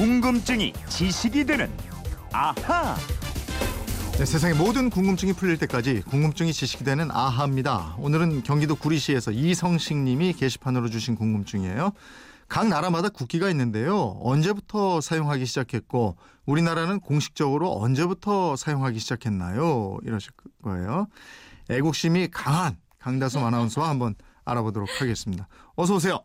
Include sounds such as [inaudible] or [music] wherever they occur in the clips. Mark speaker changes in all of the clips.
Speaker 1: 궁금증이 지식이 되는 아하.
Speaker 2: 네, 세상의 모든 궁금증이 풀릴 때까지 궁금증이 지식이 되는 아하입니다. 오늘은 경기도 구리시에서 이성식 님이 게시판으로 주신 궁금증이에요. 각 나라마다 국기가 있는데요. 언제부터 사용하기 시작했고 우리나라는 공식적으로 언제부터 사용하기 시작했나요? 이러실 거예요. 애국심이 강한 강다솜 아나운서와 한번 알아보도록 하겠습니다. 어서 오세요.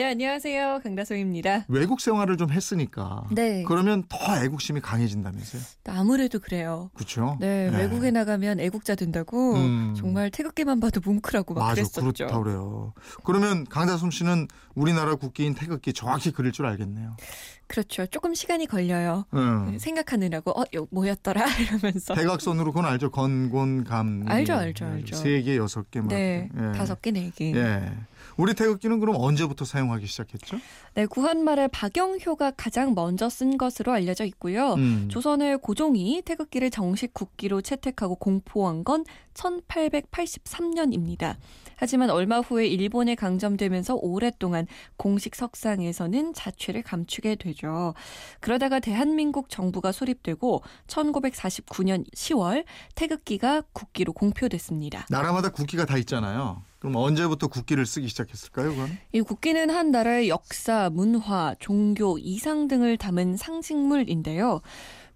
Speaker 3: 네, 안녕하세요. 강다솜입니다.
Speaker 2: 외국 생활을 좀 했으니까.
Speaker 3: 네.
Speaker 2: 그러면 더 애국심이 강해진다면서요?
Speaker 3: 아무래도 그래요.
Speaker 2: 그렇죠.
Speaker 3: 네, 외국에 나가면 애국자 된다고
Speaker 2: 음.
Speaker 3: 정말 태극기만 봐도 뭉클하고 막
Speaker 2: 맞아,
Speaker 3: 그랬었죠.
Speaker 2: 그렇다 그래요. 그러면 강다솜 씨는 우리나라 국기인 태극기 정확히 그릴 줄 알겠네요.
Speaker 3: 그렇죠. 조금 시간이 걸려요.
Speaker 2: 응.
Speaker 3: 생각하느라고 어, 요 뭐였더라 [laughs] 이러면서.
Speaker 2: 대각선으로 그건 알죠. 건곤 감.
Speaker 3: 알죠, 알죠, 알죠.
Speaker 2: 세 개, 여섯 개. 막.
Speaker 3: 네,
Speaker 2: 예.
Speaker 3: 다섯 개, 네 개.
Speaker 2: 예. 우리 태극기는 그럼 언제부터 사용하기 시작했죠?
Speaker 3: 네, 구한말에 박영효가 가장 먼저 쓴 것으로 알려져 있고요.
Speaker 2: 음.
Speaker 3: 조선의 고종이 태극기를 정식 국기로 채택하고 공포한 건 1883년입니다. 하지만 얼마 후에 일본에 강점되면서 오랫동안 공식 석상에서는 자취를 감추게 되죠. 그러다가 대한민국 정부가 수립되고 1949년 10월 태극기가 국기로 공표됐습니다.
Speaker 2: 나라마다 국기가 다 있잖아요. 그럼 언제부터 국기를 쓰기 시작했을까요, 그건?
Speaker 3: 이 국기는 한 나라의 역사, 문화, 종교, 이상 등을 담은 상징물인데요.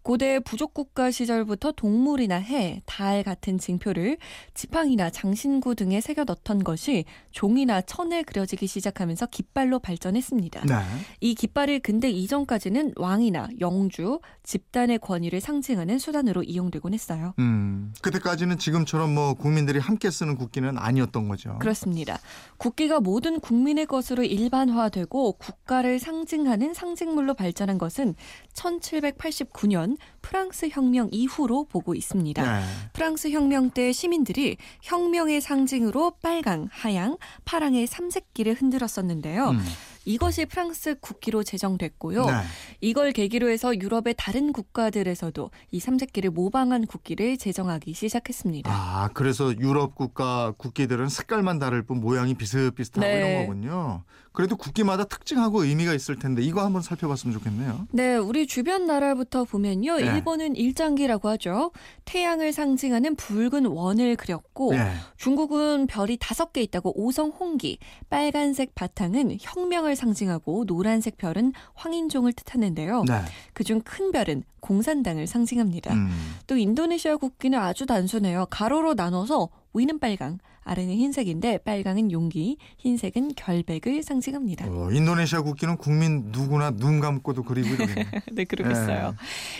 Speaker 3: 고대 부족국가 시절부터 동물이나 해, 달 같은 징표를 지팡이나 장신구 등에 새겨 넣던 것이 종이나 천에 그려지기 시작하면서 깃발로 발전했습니다.
Speaker 2: 네.
Speaker 3: 이 깃발이 근대 이전까지는 왕이나 영주, 집단의 권위를 상징하는 수단으로 이용되곤 했어요.
Speaker 2: 음. 그때까지는 지금처럼 뭐 국민들이 함께 쓰는 국기는 아니었던 거죠.
Speaker 3: 그렇습니다. 국기가 모든 국민의 것으로 일반화되고 국가를 상징하는 상징물로 발전한 것은 1789년 프랑스 혁명 이후로 보고 있습니다.
Speaker 2: 네.
Speaker 3: 프랑스 혁명 때 시민들이 혁명의 상징으로 빨강, 하양, 파랑의 삼색기를 흔들었었는데요.
Speaker 2: 음.
Speaker 3: 이것이 프랑스 국기로 제정됐고요.
Speaker 2: 네.
Speaker 3: 이걸 계기로 해서 유럽의 다른 국가들에서도 이 삼색기를 모방한 국기를 제정하기 시작했습니다.
Speaker 2: 아, 그래서 유럽 국가 국기들은 색깔만 다를 뿐 모양이 비슷비슷하고
Speaker 3: 네.
Speaker 2: 이런 거군요. 그래도 국기마다 특징하고 의미가 있을 텐데 이거 한번 살펴봤으면 좋겠네요.
Speaker 3: 네, 우리 주변 나라부터 보면요.
Speaker 2: 네.
Speaker 3: 일본은 일장기라고 하죠. 태양을 상징하는 붉은 원을 그렸고
Speaker 2: 네.
Speaker 3: 중국은 별이 다섯 개 있다고 오성 홍기, 빨간색 바탕은 혁명을 상징하고 노란색 별은 황인종을 뜻하는데요.
Speaker 2: 네.
Speaker 3: 그중 큰 별은 공산당을 상징합니다.
Speaker 2: 음.
Speaker 3: 또 인도네시아 국기는 아주 단순해요. 가로로 나눠서 위는 빨강, 아래는 흰색인데 빨강은 용기, 흰색은 결백을 상징합니다.
Speaker 2: 어, 인도네시아 국기는 국민 누구나 눈 감고도 그리고 [laughs] 이러겠네.
Speaker 3: 네, 그러겠어요.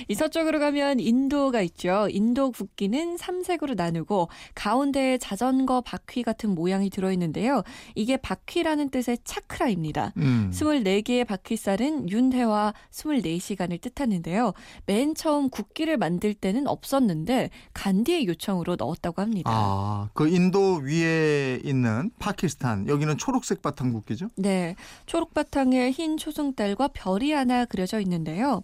Speaker 3: 이 서쪽으로 가면 인도가 있죠. 인도 국기는 삼색으로 나누고 가운데에 자전거 바퀴 같은 모양이 들어있는데요. 이게 바퀴라는 뜻의 차크라입니다.
Speaker 2: 음.
Speaker 3: 24개의 바퀴살은 윤회와 24시간을 뜻하는데요. 맨 처음 국기를 만들 때는 없었는데 간디의 요청으로 넣었다고 합니다.
Speaker 2: 아, 그 인도 위에 있는 파키스탄 여기는 초록색 바탕 국기죠?
Speaker 3: 네, 초록 바탕에 흰 초승달과 별이 하나 그려져 있는데요.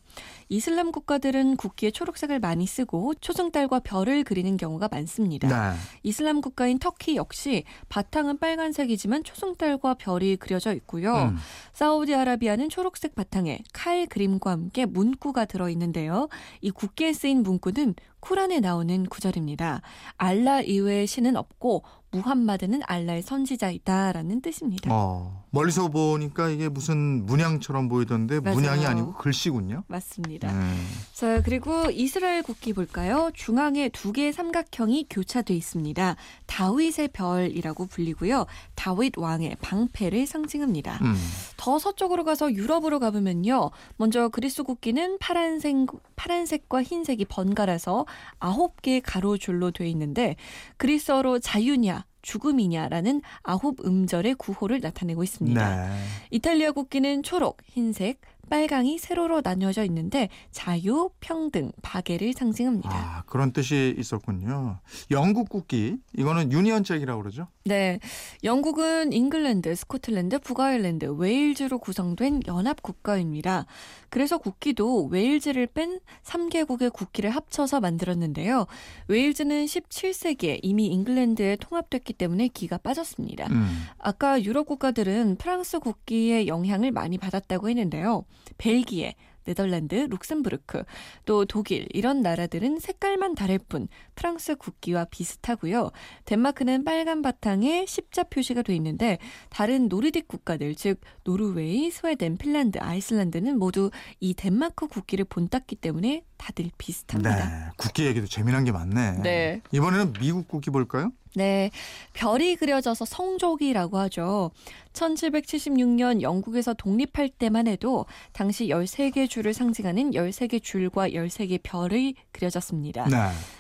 Speaker 3: 이슬람 국가들은 국기에 초록색을 많이 쓰고 초승달과 별을 그리는 경우가 많습니다.
Speaker 2: 네.
Speaker 3: 이슬람 국가인 터키 역시 바탕은 빨간색이지만 초승달과 별이 그려져 있고요.
Speaker 2: 음.
Speaker 3: 사우디아라비아는 초록색 바탕에 칼 그림과 함께 문구가 들어 있는데요. 이 국기에 쓰인 문구는 쿠란에 나오는 구절입니다. 알라 이외의 신은 없고 무함마드는 알라의 선지자이다라는 뜻입니다.
Speaker 2: 어, 멀리서 보니까 이게 무슨 문양처럼 보이던데
Speaker 3: 맞아요.
Speaker 2: 문양이 아니고 글씨군요.
Speaker 3: 맞습니다.
Speaker 2: 음.
Speaker 3: 자, 그리고 이스라엘 국기 볼까요? 중앙에 두 개의 삼각형이 교차돼 있습니다. 다윗의 별이라고 불리고요. 다윗 왕의 방패를 상징합니다.
Speaker 2: 음.
Speaker 3: 더 서쪽으로 가서 유럽으로 가보면요. 먼저 그리스 국기는 파란색, 파란색과 흰색이 번갈아서 아홉 개의 가로줄로 돼 있는데 그리스어로 자유냐, 죽음이냐라는 아홉 음절의 구호를 나타내고 있습니다.
Speaker 2: 네.
Speaker 3: 이탈리아 국기는 초록, 흰색, 빨강이 세로로 나뉘어져 있는데 자유, 평등, 박애를 상징합니다.
Speaker 2: 아, 그런 뜻이 있었군요. 영국 국기 이거는 유니언잭이라고 그러죠?
Speaker 3: 네. 영국은 잉글랜드, 스코틀랜드, 북아일랜드, 웨일즈로 구성된 연합 국가입니다. 그래서 국기도 웨일즈를 뺀 3개국의 국기를 합쳐서 만들었는데요. 웨일즈는 17세기에 이미 잉글랜드에 통합됐기 때문에 기가 빠졌습니다.
Speaker 2: 음.
Speaker 3: 아까 유럽 국가들은 프랑스 국기의 영향을 많이 받았다고 했는데요. 벨기에, 네덜란드, 룩셈부르크, 또 독일 이런 나라들은 색깔만 다를 뿐 프랑스 국기와 비슷하고요. 덴마크는 빨간 바탕에 십자 표시가 돼 있는데 다른 노르딕 국가들 즉 노르웨이, 스웨덴, 핀란드, 아이슬란드는 모두 이 덴마크 국기를 본땄기 때문에 다들 비슷합니다.
Speaker 2: 네. 국기 얘기도 재미난 게 많네.
Speaker 3: 네.
Speaker 2: 이번에는 미국 국기 볼까요?
Speaker 3: 네, 별이 그려져서 성조기라고 하죠. 1776년 영국에서 독립할 때만 해도 당시 13개 줄을 상징하는 13개 줄과 13개 별이 그려졌습니다.
Speaker 2: 네.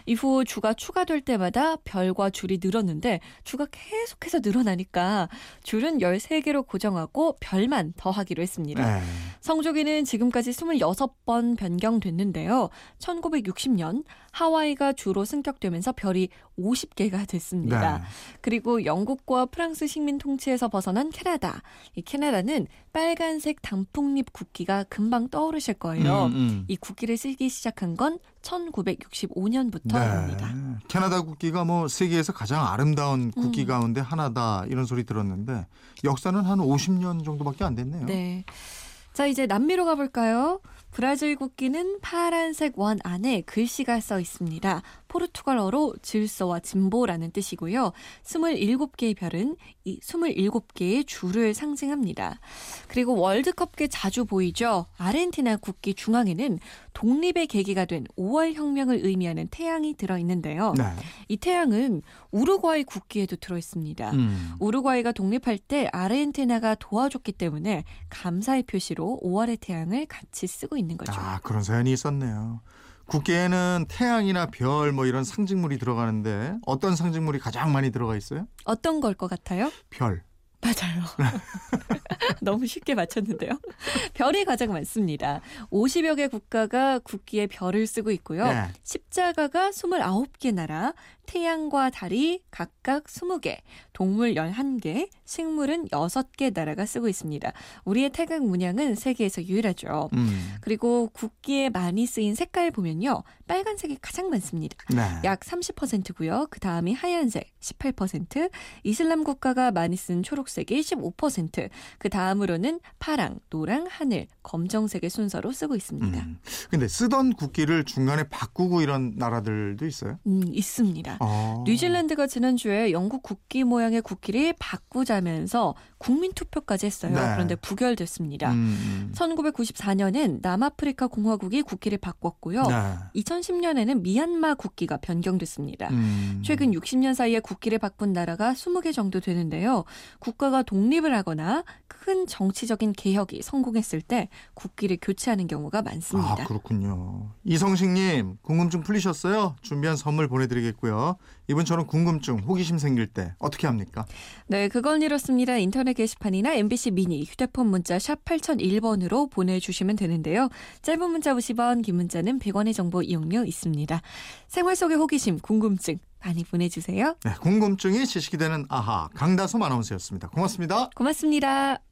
Speaker 3: 이후 주가 추가될 때마다 별과 줄이 늘었는데 주가 계속해서 늘어나니까 줄은 13개로 고정하고 별만 더하기로 했습니다.
Speaker 2: 네.
Speaker 3: 성조기는 지금까지 26번 변경됐는데요. 1960년 하와이가 주로 승격되면서 별이 50개가 됐습니다.
Speaker 2: 네.
Speaker 3: 그리고 영국과 프랑스 식민 통치에서 벗어난 캐나다. 이 캐나다는 빨간색 단풍잎 국기가 금방 떠오르실 거예요.
Speaker 2: 음, 음.
Speaker 3: 이 국기를 쓰기 시작한 건 1965년부터입니다.
Speaker 2: 네. 캐나다 국기가 뭐 세계에서 가장 아름다운 국기
Speaker 3: 음.
Speaker 2: 가운데 하나다 이런 소리 들었는데 역사는 한 50년 정도밖에 안 됐네요.
Speaker 3: 네. 자, 이제 남미로 가볼까요? 브라질 국기는 파란색 원 안에 글씨가 써 있습니다. 포르투갈어로 질서와 진보라는 뜻이고요. 27개의 별은 이 27개의 줄을 상징합니다. 그리고 월드컵계 자주 보이죠. 아르헨티나 국기 중앙에는 독립의 계기가 된 5월 혁명을 의미하는 태양이 들어 있는데요.
Speaker 2: 네.
Speaker 3: 이 태양은 우루과이 국기에도 들어 있습니다.
Speaker 2: 음.
Speaker 3: 우루과이가 독립할 때 아르헨티나가 도와줬기 때문에 감사의 표시로 5월의 태양을 같이 쓰고 있는 거죠.
Speaker 2: 아 그런 사연이 있었네요. 국기에는 태양이나 별 뭐 이런 상징물이 들어가는데 어떤 상징물이 가장 많이 들어가 있어요?
Speaker 3: 어떤 걸 것 같아요?
Speaker 2: 별.
Speaker 3: 맞아요. [laughs] 너무 쉽게 맞췄는데요. 별이 가장 많습니다. 50여 개 국가가 국기에 별을 쓰고 있고요.
Speaker 2: 네.
Speaker 3: 십자가가 29개 나라, 태양과 달이 각각 20개, 동물 11개, 식물은 6개 나라가 쓰고 있습니다. 우리의 태극 문양은 세계에서 유일하죠.
Speaker 2: 음.
Speaker 3: 그리고 국기에 많이 쓰인 색깔 보면요. 빨간색이 가장 많습니다.
Speaker 2: 네.
Speaker 3: 약 30%고요. 그 다음이 하얀색 18%, 이슬람 국가가 많이 쓴 초록색이 15%, 그 다음으로는 파랑, 노랑, 하늘, 검정색의 순서로 쓰고 있습니다.
Speaker 2: 음. 근데 쓰던 국기를 중간에 바꾸고 이런 나라들도 있어요?
Speaker 3: 음, 있습니다.
Speaker 2: 어.
Speaker 3: 뉴질랜드가 지난주에 영국 국기 모양의 국기를 바꾸자면서 국민 투표까지 했어요.
Speaker 2: 네.
Speaker 3: 그런데 부결됐습니다.
Speaker 2: 음, 음.
Speaker 3: 1994년엔 남아프리카 공화국이 국기를 바꿨고요.
Speaker 2: 네.
Speaker 3: 2010년에는 미얀마 국기가 변경됐습니다.
Speaker 2: 음.
Speaker 3: 최근 60년 사이에 국기를 바꾼 나라가 20개 정도 되는데요. 국가가 독립을 하거나 큰 정치적인 개혁이 성공했을 때 국기를 교체하는 경우가 많습니다.
Speaker 2: 아, 그렇군요. 이성식님, 궁금증 풀리셨어요? 준비한 선물 보내드리겠고요. 이번처럼 궁금증, 호기심 생길 때 어떻게 합니까?
Speaker 3: 네, 그건 이렇습니다. 인터넷 게시판이나 MBC 미니 휴대폰 문자 샵 8001번으로 보내주시면 되는데요. 짧은 문자 50원, 긴 문자는 100원의 정보 이용료 있습니다. 생활 속의 호기심, 궁금증 많이 보내주세요.
Speaker 2: 네, 궁금증이 지식이 되는 아하, 강다솜 아나운서였습니다. 고맙습니다.
Speaker 3: 고맙습니다.